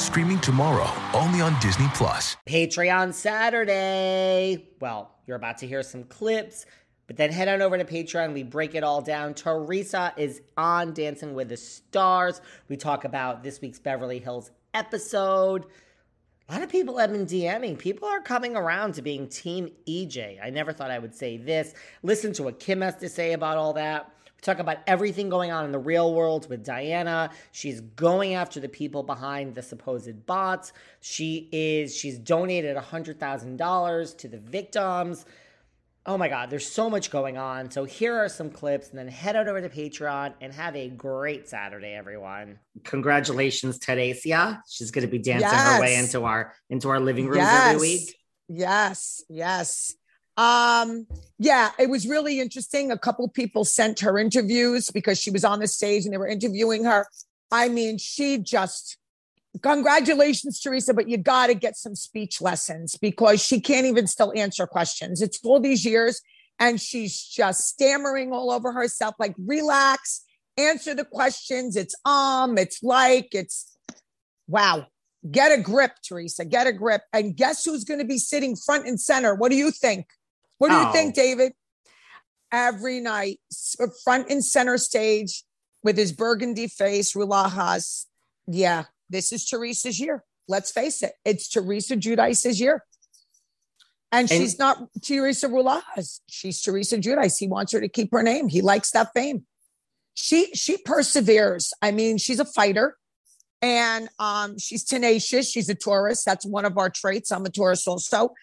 Streaming tomorrow, only on Disney Plus. Patreon Saturday. Well, you're about to hear some clips, but then head on over to Patreon. We break it all down. Teresa is on Dancing with the Stars. We talk about this week's Beverly Hills episode. A lot of people have been DMing. People are coming around to being Team EJ. I never thought I would say this. Listen to what Kim has to say about all that. We talk about everything going on in the real world with Diana. She's going after the people behind the supposed bots. She is, she's donated $100,000 to the victims. Oh my God, there's so much going on. So here are some clips, and then head out over to Patreon and have a great Saturday, everyone. Congratulations, Teresia. She's going to be dancing her way into our into our living rooms yes. every week. Yes, yes. Um, yeah, it was really interesting. A couple people sent her interviews because she was on the stage and they were interviewing her. I mean, she just congratulations, Teresa, but you got to get some speech lessons because she can't even still answer questions. It's all these years and she's just stammering all over herself. Like, relax, answer the questions. It's um, it's like, it's wow. Get a grip, Teresa. Get a grip. And guess who's going to be sitting front and center? What do you think? What do you Oh. think, David? Every night, front and center stage with his burgundy face, Ruelas. Yeah, this is Teresa's year. Let's face it. It's Teresa Giudice's year. And, And- she's not Teresa Ruelas. She's Teresa Giudice. He wants her to keep her name. He likes that fame. She she perseveres. I mean, she's a fighter and um, she's tenacious. She's a Taurus. That's one of our traits. I'm a Taurus also.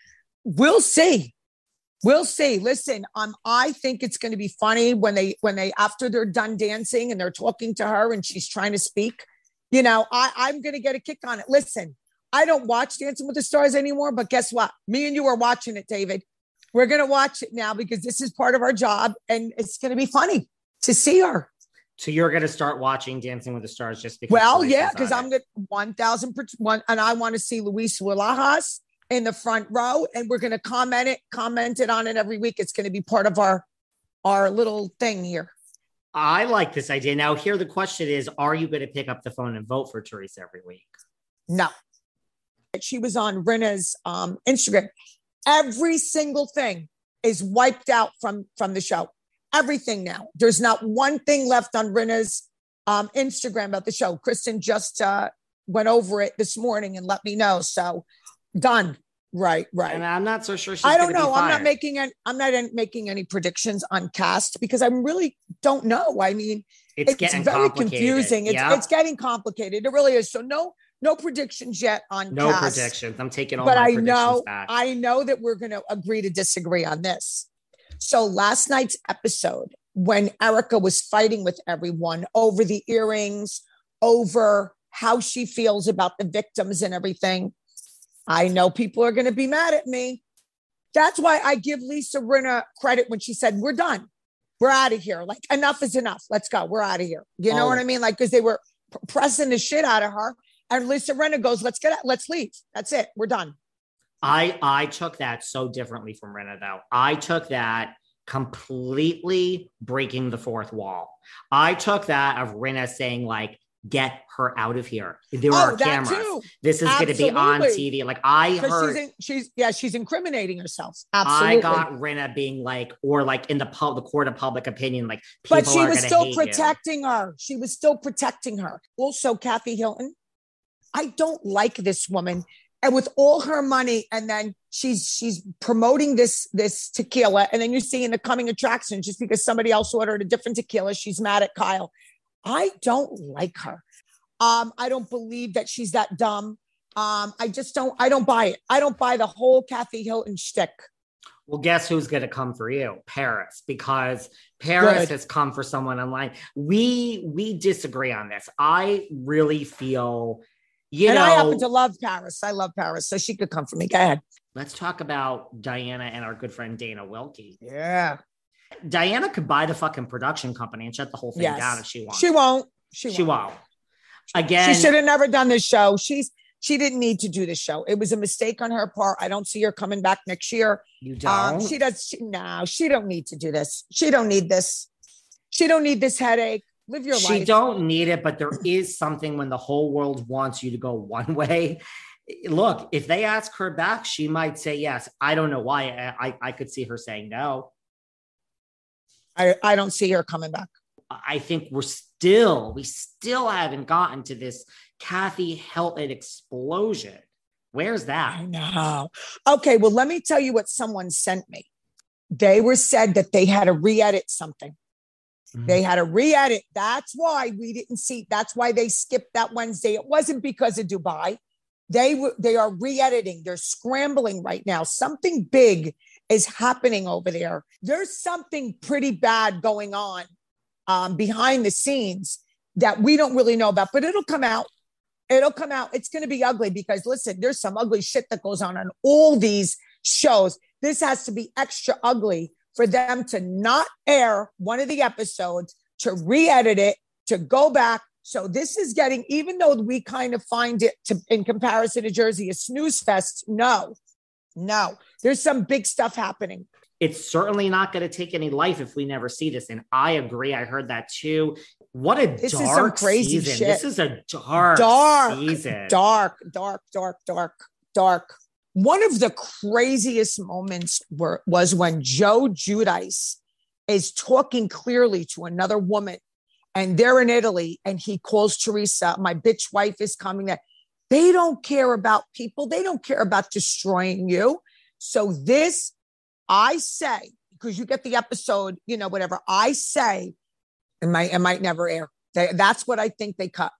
We'll see. We'll see. Listen, um, I think it's going to be funny when they when they after they're done dancing and they're talking to her and she's trying to speak. You know, I, I'm going to get a kick on it. Listen, I don't watch Dancing with the Stars anymore, but guess what? Me and you are watching it, David. We're going to watch it now because this is part of our job, and it's going to be funny to see her. So you're going to start watching Dancing with the Stars just because. Well, yeah, because. I'm good one thousand per and I want to see Luis Ruelas in the front row, and we're going to comment it, comment it on it every week. It's going to be part of our our little thing here. I like this idea. Now, here the question is: Are you going to pick up the phone and vote for Teresa every week? No, she was on Rinna's um, Instagram. Every single thing is wiped out from from the show. Everything now. There's not one thing left on Rinna's um, Instagram about the show. Kristen just uh, went over it this morning and let me know. So done. Right, right. And I'm not so sure. She's I don't know. I'm not making any, I'm not making any predictions on cast because I really don't know. I mean, It's, it's, getting very complicated. confusing. It's Yeah. it's getting complicated. It really is. So no no predictions yet on no cast. predictions. I'm taking all But I know back. I know that we're going to agree to disagree on this. So last night's episode when Erika was fighting with everyone over the earrings, over how she feels about the victims and everything. I know people are going to be mad at me. That's why I give Lisa Rinna credit when she said, We're done. We're out of here. Like, enough is enough. Let's go. We're out of here. You know Oh. what I mean? Like, because they were pressing the shit out of her. And Lisa Rinna goes, Let's get out. Let's leave. That's it. We're done. I I took that so differently from Rinna though. I took that completely breaking the fourth wall. I took that of Rinna saying like, "Get her out of here." There Oh, are cameras. This is going to be on TV. Like I heard. she's, in, she's, yeah, she's incriminating herself. Absolutely. I got Rinna being like, or like in the pub, the court of public opinion, like people but she was still hate you. protecting her. She was still protecting her. Also, Kathy Hilton, I don't like this woman. And with all her money, and then she's she's promoting this this tequila, and then you see in the coming attraction, just because somebody else ordered a different tequila, she's mad at Kyle. I don't like her. Um, I don't believe that she's that dumb. Um, I just don't. I don't buy it. I don't buy the whole Kathy Hilton shtick. Well, guess who's going to come for you? Paris, because Paris Good. has come for someone online. We we disagree on this. I really feel You and know, I happen to love Paris. I love Paris, so she could come for me. Go ahead. let's talk about Diana and our good friend Dana Wilkey. Yeah. Diana could buy the fucking production company and shut the whole thing Yes. down if she wants. She won't. She won't. She won't. Again, She should have never done this show. She's she didn't need to do the show. It was a mistake on her part. I don't see her coming back next year. you don't. Um, she does. She, no, she don't need to do this. She don't need this. She don't need this headache. Live your she life. She don't need it, but there is something when the whole world wants you to go one way. Look, if they ask her back, she might say yes. I don't know why. I, I, I could see her saying no. I, I don't see her coming back. I think we're still, we still haven't gotten to this Kathy Hilton explosion. Where's that? I know. Okay, well, let me tell you what someone sent me. They were said that they had to re-edit something. Mm. They had to re-edit. That's why we didn't see. That's why they skipped that Wednesday. It wasn't because of Dubai. They were. They are re-editing. They're scrambling right now. Something big is happening over there. There's something pretty bad going on um, behind the scenes that we don't really know about, but it'll come out. It'll come out. It's going to be ugly because listen, there's some ugly shit that goes on on all these shows. This has to be extra ugly for them to not air one of the episodes, to re-edit it, to go back. So this is getting, even though we kind of find it to, in comparison to Jersey, a snooze fest. No, no, there's some big stuff happening. It's certainly not going to take any life if we never see this. And I agree. I heard that too. What a This is dark some crazy season. shit. This is a dark, Dark, season. Dark, dark, dark, dark, dark. One of the craziest moments were, was when Joe Giudice is talking clearly to another woman, and they're in Italy, and he calls Teresa, "My bitch wife is coming." There, they don't care about people. They don't care about destroying you. So this, I say, because you get the episode, you know, whatever. I say, it might, it might never air. They, that's what I think they cut.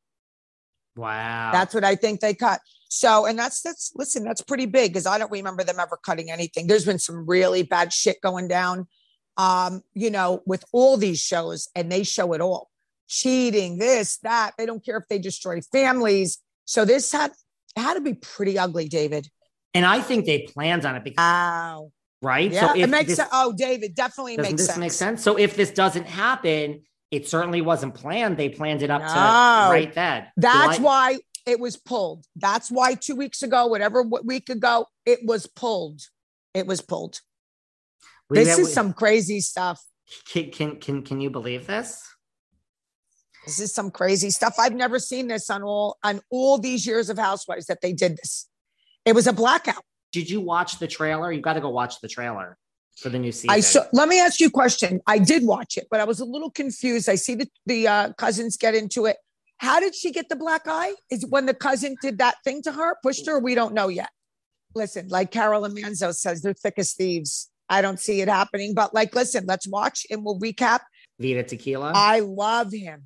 Wow. That's what I think they cut. So, and that's that's listen, that's pretty big because I don't remember them ever cutting anything. There's been some really bad shit going down, um, you know, with all these shows, and they show it all. Cheating, this, that. They don't care if they destroy families. So this had had to be pretty ugly, David. and I think they planned on it because, Wow. right? Yeah, if it makes this, sense. Oh, David, definitely makes this sense. make sense? So if this doesn't happen, it certainly wasn't planned. They planned it up to No. right then. That's I- why it was pulled. That's why two weeks ago, whatever week ago, it was pulled. It was pulled. we- This we- is some crazy stuff. Can, can can can you believe this? This is some crazy stuff. I've never seen this on all on all these years of Housewives that they did this. It was a blackout. Did you watch the trailer? You got to go watch the trailer for the new season. I saw. Let me ask you a question. I did watch it, but I was a little confused. I see the the uh, cousins get into it. How did she get the black eye? Is it when the cousin did that thing to her, pushed her? We don't know yet. Listen, like Caroline Manzo says, they're thick as thieves. I don't see it happening, but like, listen, let's watch and we'll recap. Vita Tequila. I love him.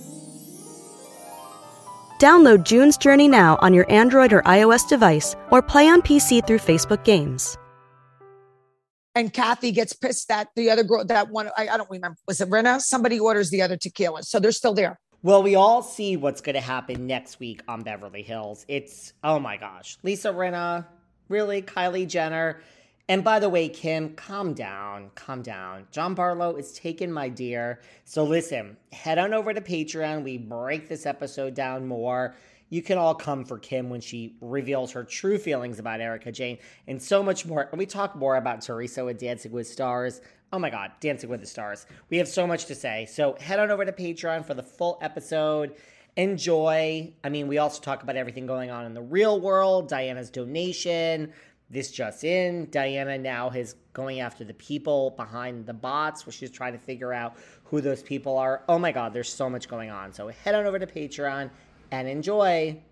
Download June's Journey now on your Android or iOS device or play on PC through Facebook Games. and Kathy gets pissed that the other girl, that one, I, I don't remember, was it Rinna? Somebody orders the other tequila. So they're still there. Well, we all see what's going to happen next week on Beverly Hills. It's, oh my gosh, Lisa Rinna, really, Kylie Jenner. And by the way, Kim, calm down, calm down. John Barlow is taken, my dear. So listen, head on over to Patreon. We break this episode down more. You can all come for Kim when she reveals her true feelings about Erika Jayne and so much more. And we talk more about Teresa with Dancing with Stars. Oh my God, Dancing with the Stars. We have so much to say. So head on over to Patreon for the full episode. Enjoy. I mean, we also talk about everything going on in the real world, Diana's donation. This just in, Diana now is going after the people behind the bots, where she's trying to figure out who those people are. Oh my God, there's so much going on. So head on over to Patreon and enjoy.